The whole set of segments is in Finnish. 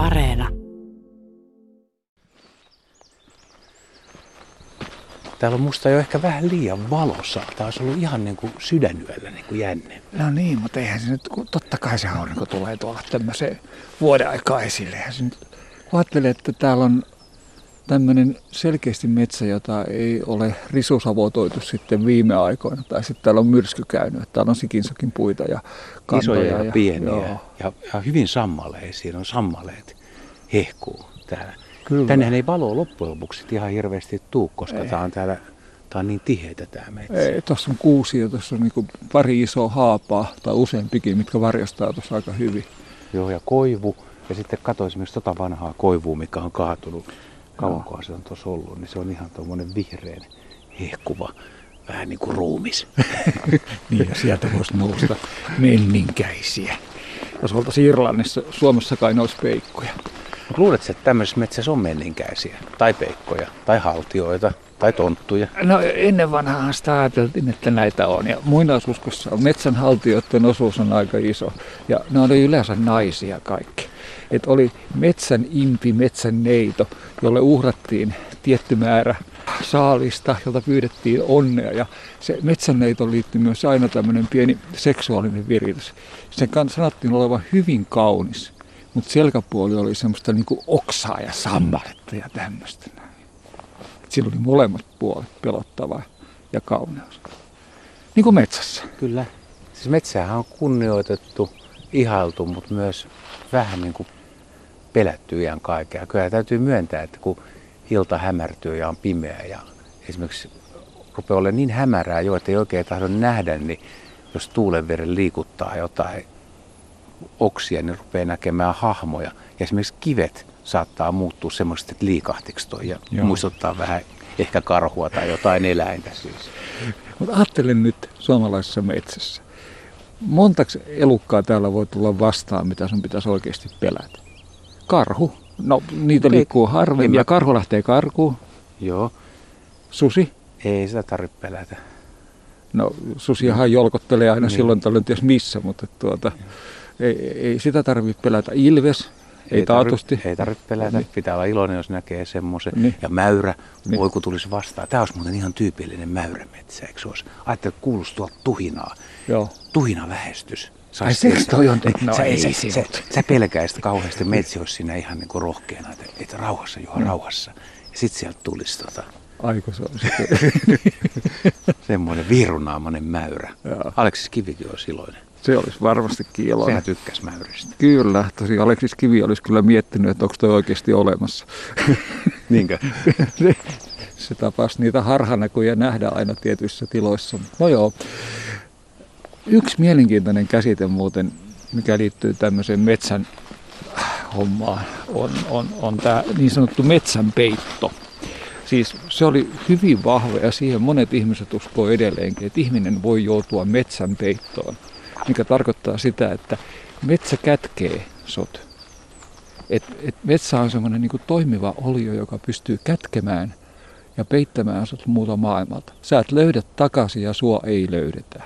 Areena. Täällä on musta jo ehkä vähän liian valossa. Tää olisi ollut ihan niin kuin sydänyöllä niin kuin jänne. No niin, mutta eihän se nyt, kun totta kai se aurinko tulee tuolla tämmöiseen vuoden aikaa esille. Eihän se nyt, kun ajattelee, että täällä on tämmöinen selkeästi metsä, jota ei ole risusavotoitu sitten viime aikoina. Tai sitten täällä on myrsky käynyt, että täällä on sikinsokin puita ja kantoja. Isoja ja, ja pieniä Joo. ja, ja hyvin sammaleisia. On sammaleet hehkuu täällä. Kyllä. Tännehän ei valoa loppujen lopuksi ihan hirveästi tuu, koska Ei. tää on täällä tää on niin tiheitä tää metsä. Ei, tuossa on kuusi ja tuossa on niinku pari isoa haapaa tai useampikin, mitkä varjostaa tuossa aika hyvin. Joo, ja koivu. Ja sitten katsoin esimerkiksi tota vanhaa koivua, mikä on kaatunut. Kauankohan se on tuossa ollut, niin se on ihan tuommoinen vihreän hehkuva, vähän niin kuin ruumis. Niin, ja sieltä voisi nousta menninkäisiä. Jos oltaisiin Irlannissa, Suomessa kai ne olisi peikkoja. Luuletko, että tämmöisessä metsässä on menninkäisiä, tai peikkoja, tai haltioita, tai tonttuja? No ennen vanhaan sitä ajateltiin, että näitä on. Ja muinaisuskossa metsänhaltijoiden osuus on aika iso. Ja ne oli yleensä naisia kaikki. Et oli metsän impi, metsän neito, jolle uhrattiin tietty määrä saalista, jolta pyydettiin onnea. Ja se metsänneitoon liittyy myös aina tämmöinen pieni seksuaalinen viritys. Sen sanottiin olevan hyvin kaunis, mutta selkäpuoli oli semmoista niinku oksaa ja sammaletta ja tämmöistä. Sillä oli molemmat puolet, pelottava ja kauneus. Niin kuin metsässä. Kyllä. Siis metsäähän on kunnioitettu, ihailtu, mutta myös vähän niin kuin pelätty iän kaikkea. Kyllä täytyy myöntää, että kun ilta hämärtyy ja on pimeä ja esimerkiksi rupeaa olemaan niin hämärää jo, että ei oikein tahdo nähdä, niin jos tuulen veren liikuttaa jotain oksia, niin rupeaa näkemään hahmoja. Ja esimerkiksi kivet saattaa muuttua semmoisesti, että liikahtiksi toi ja Joo. muistuttaa vähän ehkä karhua tai jotain eläintä siis. Mutta ajattelen nyt suomalaisessa metsässä. Montaks elukkaa täällä voi tulla vastaan, mitä sun pitäisi oikeasti pelätä? Karhu. No, niitä Mut ei- liikkuu harvemmin ja karhu lähtee karkuun. Joo, Susi. ei sitä tarvitse pelätä. No, susiahan jolkottelee aina Niin. silloin tällöin ties missä, mutta tuota, ei, ei sitä tarvitse pelätä. Ilves. Ei, taatusti. Tarvi, ei tarvitse pelätä. Niin. Pitää olla iloinen, jos näkee semmoisen. Niin. Ja mäyrä, Niin. voi kun tulisi vastaan. Tämä olisi muuten ihan tyypillinen mäyrämetsä, eikö se olisi? Ajattelin, että tuolta tuhinaa. Joo. Tuhina vähestys. Ai seks toi on tehty? No sä, ei sä, se sä, pelkäisit kauheasti, metsi olisi siinä ihan niin kuin rohkeana, että, että rauhassa, juo rauhassa. Ja sitten sieltä tulisi tota, Aiko se semmoinen viirunaamainen mäyrä. Aleksis Kivikin olisi iloinen. se olisi varmastikin iloinen. Sehän tykkäsi mäyristä. Kyllä, tosi Aleksis Kivi olisi kyllä miettinyt, että onko toi oikeasti olemassa. Niinkö? se, se tapasi niitä harhanäkyjä nähdä aina tietyissä tiloissa. No joo. Yksi mielenkiintoinen käsite muuten, mikä liittyy tämmöiseen metsän hommaan, on, on, on tämä niin sanottu metsänpeitto. Siis se oli hyvin vahva ja siihen monet ihmiset uskoo edelleenkin, että ihminen voi joutua metsän peittoon, mikä tarkoittaa sitä, että metsä kätkee sot. Et, et metsä on semmoinen niin toimiva olio, joka pystyy kätkemään ja peittämään sut muuta maailmalta. Sä et löydä takaisin ja sua ei löydetä.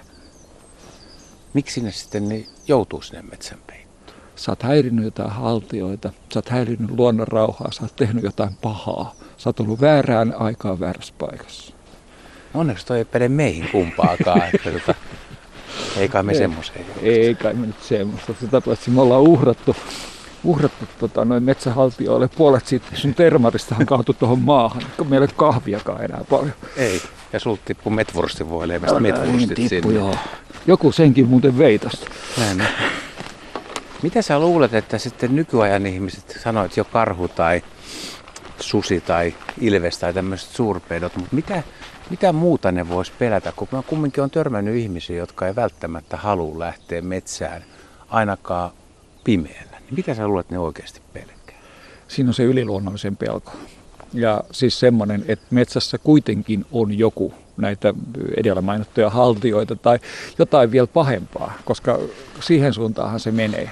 Miksi ne sitten niin joutuu sinne metsän peittoon? Sä oot häirinnyt jotain haltioita, sä oot häirinnyt luonnon rauhaa, sä oot tehnyt jotain pahaa. Sä oot ollut väärään aikaan väärässä paikassa. Onneksi toi ei päde meihin kumpaakaan. Että tota, ei kai me Ei. semmoiseen. Ei kai me nyt semmoista. Sitä paitsi me ollaan uhrattu, uhrattu tota, noin metsähaltijoille. Puolet siitä sun termaristahan kaatui tuohon maahan. Eikä meillä ole kahviakaan enää paljon. Ei. Ja sulta tippuu metvurstin voi leivästä Älä metvurstit niin tippu, sinne. joo. Joku senkin muuten vei tosta. Näin on. Mitä sä luulet, että sitten nykyajan ihmiset sanoit jo karhu tai susi tai ilves tai tämmöiset suurpedot, mutta mitä, mitä muuta ne vois pelätä, kun mä kumminkin on törmännyt ihmisiä, jotka ei välttämättä halua lähteä metsään ainakaan pimeällä. Niin mitä sä luulet, että ne oikeasti pelkää? Siinä on se yliluonnollisen pelko. Ja siis semmoinen, että metsässä kuitenkin on joku näitä edellä mainittuja haltioita tai jotain vielä pahempaa, koska siihen suuntaanhan se menee.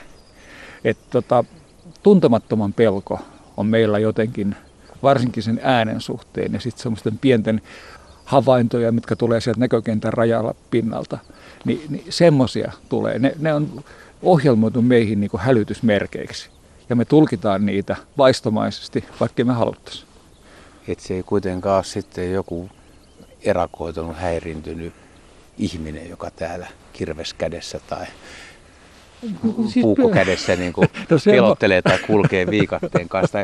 Että tota, tuntemattoman pelko on meillä jotenkin, varsinkin sen äänen suhteen ja sitten semmoisten pienten havaintoja, mitkä tulee sieltä näkökentän rajalla pinnalta, niin, niin semmoisia tulee. Ne, ne on ohjelmoitu meihin niin kuin hälytysmerkeiksi. ja me tulkitaan niitä vaistomaisesti, vaikka me haluttaisiin. Että se ei kuitenkaan ole sitten joku erakoitunut, häirintynyt ihminen, joka täällä kirves kädessä tai siis puukko kädessä niin kuin no pelottelee tai kulkee viikatteen kanssa.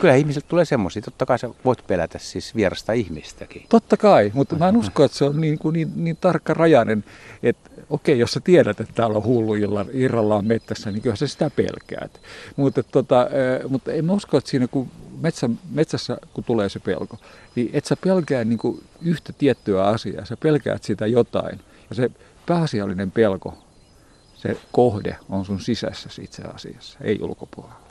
Kyllä ihmiset tulee semmoisia. Totta kai sä voit pelätä siis vierasta ihmistäkin. Totta kai, mutta mä en usko, että se on niin, kuin niin, niin tarkka rajainen, että okei, jos sä tiedät, että täällä on hullu irrallaan mettässä, niin kyllä sä sitä pelkäät. Mutta, tota, mutta en mä usko, että siinä kun metsä, metsässä, kun tulee se pelko, niin et sä pelkää niin kuin yhtä tiettyä asiaa, sä pelkäät sitä jotain. Ja se pääasiallinen pelko se kohde on sun sisässä itse asiassa, ei ulkopuolella.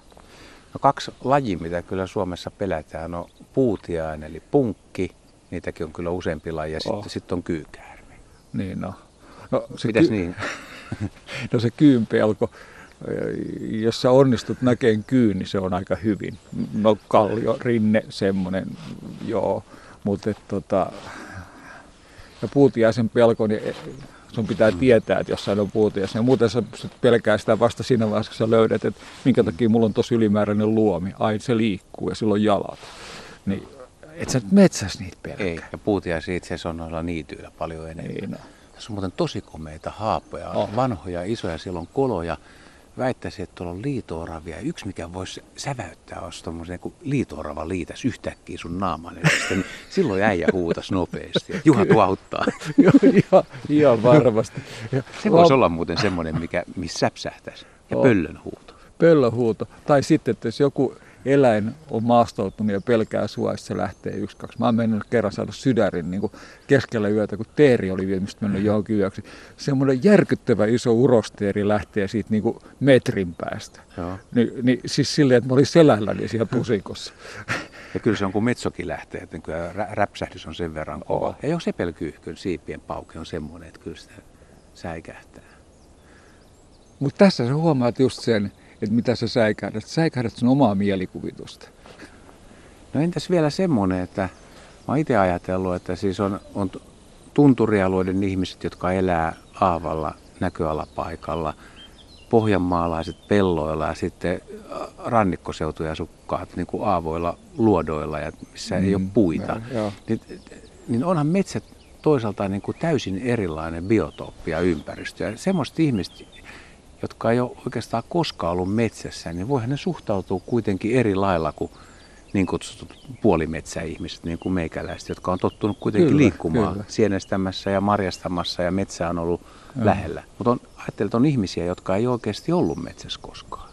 No kaksi lajia, mitä kyllä Suomessa pelätään, on puutiainen eli punkki. Niitäkin on kyllä useampi laji ja oh. sitten sit on kyykäärme. Niin no. no se Mites ky- niin? no se kyyn pelko, jos sä onnistut näkeen kyyn, niin se on aika hyvin. No kallio, rinne, semmoinen, joo. Mutta tota, ja puutiaisen pelko, niin sun pitää tietää, että jossain on puutias. Ja muuten sä pelkää sitä vasta siinä vaiheessa, kun sä löydät, että minkä takia mulla on tosi ylimääräinen luomi. Ai, se liikkuu ja sillä on jalat. Niin, et sä nyt metsässä niitä pelkää. Ei, ja puutiaisia itse asiassa on noilla niityillä paljon enemmän. Ei, no. Tässä on muuten tosi komeita haapoja, oh. vanhoja, isoja, siellä on koloja väittäisin, että tuolla on liitooravia. Yksi, mikä voisi säväyttää, olisi tuommoisen niin liitoorava liitäs yhtäkkiä sun naaman edestä, niin silloin äijä huutas nopeasti. Juha tuahuttaa. Joo, ihan, ihan varmasti. Se voisi olla muuten semmoinen, mikä, missä säpsähtäisi. Ja pöllön huuto. Pöllön huuto. Tai sitten, että jos joku eläin on maastoutunut ja pelkää sua, se lähtee yksi, kaksi. Mä oon mennyt kerran saada sydärin niin kuin keskellä yötä, kun teeri oli viimeistä mennyt johonkin yöksi. Semmoinen järkyttävä iso urosteeri lähtee siitä niin kuin metrin päästä. Joo. Ni, niin siis silleen, että mä olin selälläni siellä pusikossa. Ja kyllä se on, kun metsokin lähtee, että kyllä räpsähdys on sen verran kova. Oh. Ja jos sepelkyyhkön siipien pauke on semmoinen, että kyllä sitä säikähtää. Mutta tässä sä huomaat just sen, että mitä sä säikähdät. Säikähdät sun omaa mielikuvitusta. No entäs vielä semmoinen, että mä itse ajatellut, että siis on, on tunturialueiden ihmiset, jotka elää aavalla näköalapaikalla, pohjanmaalaiset pelloilla ja sitten rannikkoseutuja asukkaat niin kuin aavoilla luodoilla, ja missä mm, ei ole puita. Ja, niin, niin onhan metsät toisaalta niin kuin täysin erilainen biotooppi ja ympäristö. Ja semmoista ihmistä, jotka ei ole oikeastaan koskaan ollut metsässä, niin voihan ne suhtautua kuitenkin eri lailla kuin niin kutsutut puolimetsäihmiset, niin kuin meikäläiset, jotka on tottunut kuitenkin kyllä, liikkumaan kyllä. sienestämässä ja marjastamassa ja metsä on ollut ja. lähellä. Mutta on, ajattelen, että on ihmisiä, jotka ei oikeasti ollut metsässä koskaan.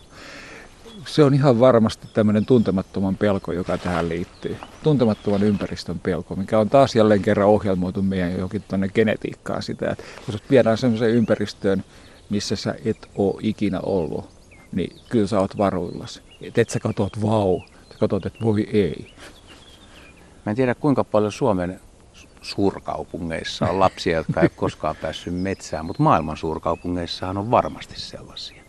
Se on ihan varmasti tämmöinen tuntemattoman pelko, joka tähän liittyy. Tuntemattoman ympäristön pelko, mikä on taas jälleen kerran ohjelmoitu meidän jokin tuonne genetiikkaan sitä, että kun viedään semmoiseen ympäristöön, missä sä et oo ikinä ollut, niin kyllä sä oot varuillas. Et, et sä katot vau, sä katot, että voi ei. Mä en tiedä kuinka paljon Suomen suurkaupungeissa on lapsia, jotka ei koskaan päässyt metsään, mutta maailman suurkaupungeissahan on varmasti sellaisia.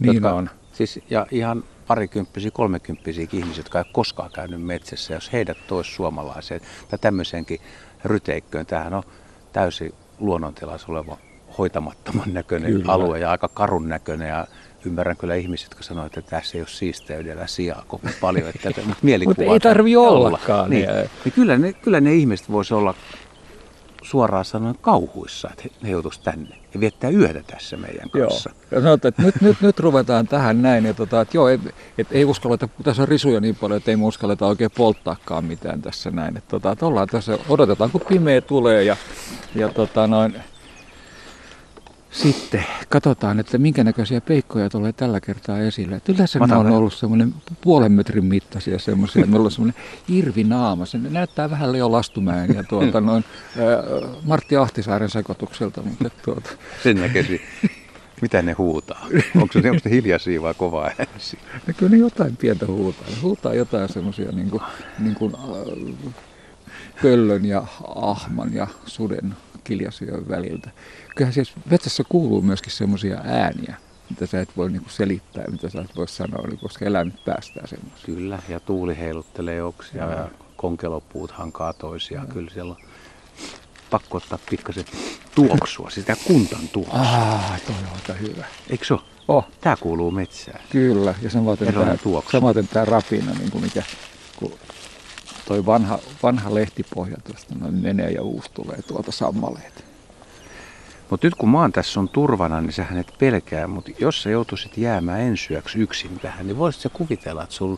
Niin jotka, on. Siis, ja ihan parikymppisiä, kolmekymppisiä ihmisiä, jotka ei koskaan käynyt metsässä, jos heidät tois suomalaiseen tai tämmöiseenkin ryteikköön, tämähän on täysin luonnontilassa oleva hoitamattoman näköinen kyllä. alue ja aika karun näköinen ja ymmärrän kyllä ihmiset, jotka sanoivat, että tässä ei ole siisteydellä sijaa kovin paljon, että, mutta mielikuva Mutta ei tarvi ollakaan. Niin, niin kyllä, ne, kyllä ne ihmiset voisi olla suoraan sanoen kauhuissa, että he joutuisi tänne ja viettää yötä tässä meidän kanssa. Joo. Ja sanotaan, että nyt, nyt, nyt ruvetaan tähän näin, ja tota, että joo, et, et ei uskalleta, tässä on risuja niin paljon, että ei me uskalleta oikein polttaakaan mitään tässä näin. Että, tota, että ollaan tässä, odotetaan kun pimeä tulee ja, ja tota, noin, sitten katsotaan, että minkä näköisiä peikkoja tulee tällä kertaa esille. Yleensä ne on ollut semmoinen puolen metrin mittaisia semmoisia. Meillä on semmoinen irvinaama. Se näyttää vähän Leo Lastumäen ja tuota, noin, ää, Martti Ahtisaaren sekoitukselta. Mutta, tuota. Sen näkesi. Mitä ne huutaa? Onko se, onko se hiljaisia vai kovaa äänisiä? No kyllä ne jotain pientä huutaa. Ne huutaa jotain semmoisia niin kuin, niin kuin, äh, pöllön ja ahman ja suden kiljasioiden väliltä kyllähän siis metsässä kuuluu myöskin semmoisia ääniä, mitä sä et voi niinku selittää, mitä sä et voi sanoa, niin koska eläimet päästää semmoisia. Kyllä, ja tuuli heiluttelee oksia ja, ja konkelopuut hankaa toisiaan. Kyllä siellä on pakko ottaa pikkasen tuoksua, sitä kuntan tuoksua. Ah, toi on aika hyvä. Eikö se ole? Oh, Tää kuuluu metsään. kyllä. Ja samaten tämä, tuoksu. samaten tämä rapina, niin kuin mikä, kun toi vanha, vanha lehtipohja tuosta noin menee ja uusi tulee tuolta sammaleet. Mutta nyt kun oon tässä sun turvana, niin sähän et pelkää. Mutta jos sä joutuisit jäämään ensyöksi yksin vähän, niin voisit sä kuvitella, että sul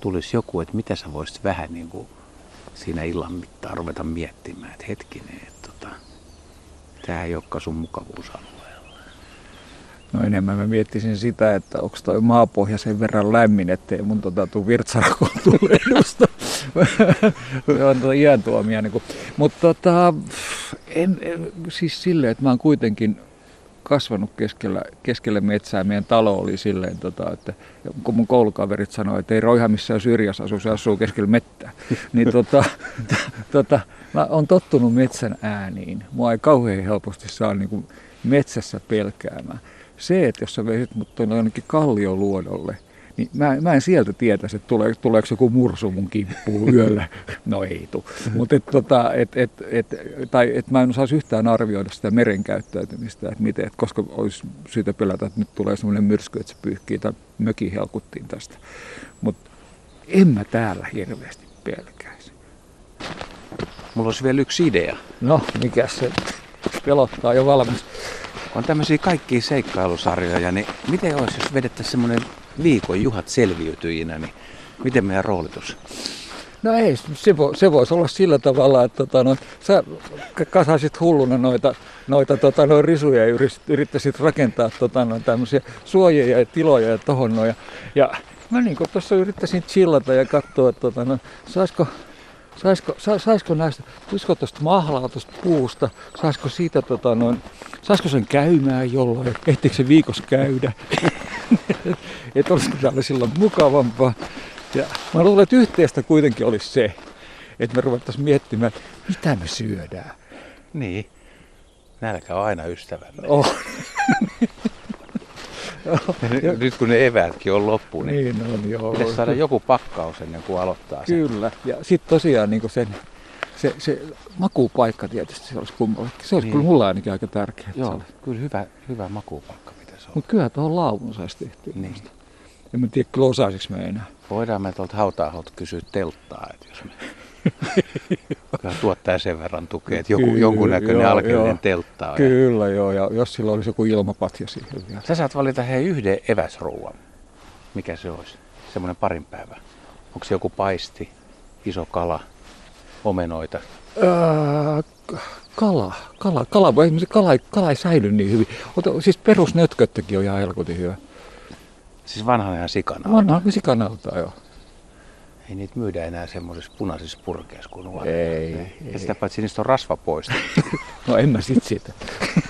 tulisi joku, että mitä sä voisit vähän niin kuin siinä illan mittaan ruveta miettimään, että hetkinen, että tota, tää ei olekaan sun mukavuusalueella. No enemmän mä miettisin sitä, että onko toi maapohja sen verran lämmin, ettei mun tota, tuu virtsarakoon. Se on tota iän tuomia. Niin Mutta tota, en, en, siis silleen, että mä oon kuitenkin kasvanut keskellä, keskellä metsää. Meidän talo oli silleen, tota, että kun mun koulukaverit sanoi, että ei roiha missään syrjässä asu, se asuu keskellä mettää. Niin tota, tota, mä oon tottunut metsän ääniin. Mua ei kauhean helposti saa niin kuin metsässä pelkäämään. Se, että jos sä veisit mut tuonne jonnekin kallioluodolle, niin mä, mä en sieltä tietäisi, että tulee, tuleeko joku mursu mun kimppuun yöllä. No ei tu. Mutta et, tota, et, et, et, tai et mä en osaisi yhtään arvioida sitä meren käyttäytymistä, että miten, et koska olisi syytä pelätä, että nyt tulee semmoinen myrsky, että se pyyhkii tai möki helkuttiin tästä. Mutta en mä täällä hirveästi pelkäisi. Mulla olisi vielä yksi idea. No, mikä se pelottaa jo valmis. On tämmöisiä kaikkia seikkailusarjoja, niin miten olisi, jos vedettäisiin semmoinen viikon juhat selviytyjinä, niin miten meidän roolitus? No ei, se, vo, se voisi olla sillä tavalla, että tota, no, sä kasaisit hulluna noita, noita tota, no, risuja ja yrit- yrittäisit rakentaa tota, no, tämmöisiä suojia ja tiloja ja tohon noin. Ja, ja mä niin tuossa yrittäisin chillata ja katsoa, että tota, no, saisiko, saisiko, sa, saisiko näistä, tulisiko tuosta mahlaa tuosta puusta, saisiko siitä, tota, noin, saisiko sen käymään jollain, ehtiikö se viikossa käydä, että olisiko täällä silloin mukavampaa. Ja mä luulen, että yhteistä kuitenkin olisi se, että me ruvettaisiin miettimään, mitä me syödään. Niin. Nälkä on aina ystävämme. Oh, Nyt kun ne eväätkin on loppu, niin, niin on, joo. pitäisi saada joku pakkaus ennen kuin aloittaa sen. Kyllä. Ja sitten tosiaan niin sen, se, se makuupaikka tietysti se olisi kummallekin. Se olisi Niin. kyllä mulla ainakin aika tärkeä. Joo, kyllä hyvä, hyvä makuupakka pitäisi olla. Mutta kyllä tuohon laavun saisi tehtyä. Niin. En mä tiedä, kyllä osaisinko mä enää. Voidaan me tuolta hauta kysyä telttaa, että jos me tuottaa sen verran tukea, että joku, Kyllä, jonkunnäköinen joo, alkeellinen joo. teltta on. Kyllä joo, ja jos sillä olisi joku ilmapatja siihen vielä. Sä saat valita hei yhden eväsruuan. Mikä se olisi? Semmoinen parin päivä. Onko se joku paisti, iso kala, omenoita? Öö, kala, kala, kala, voi- esimerkiksi kala, ei- kala ei säily niin hyvin. Ota, siis perusnötköttäkin on ihan helkutin hyvä. Siis vanhan ihan sikana. Vanha kuin sikanalta joo. Ei niitä myydä enää semmoisissa punaisissa purkeissa kuin nuoret. Ei, Ja ei. sitä paitsi niistä on rasva pois. No en mä sit sitä.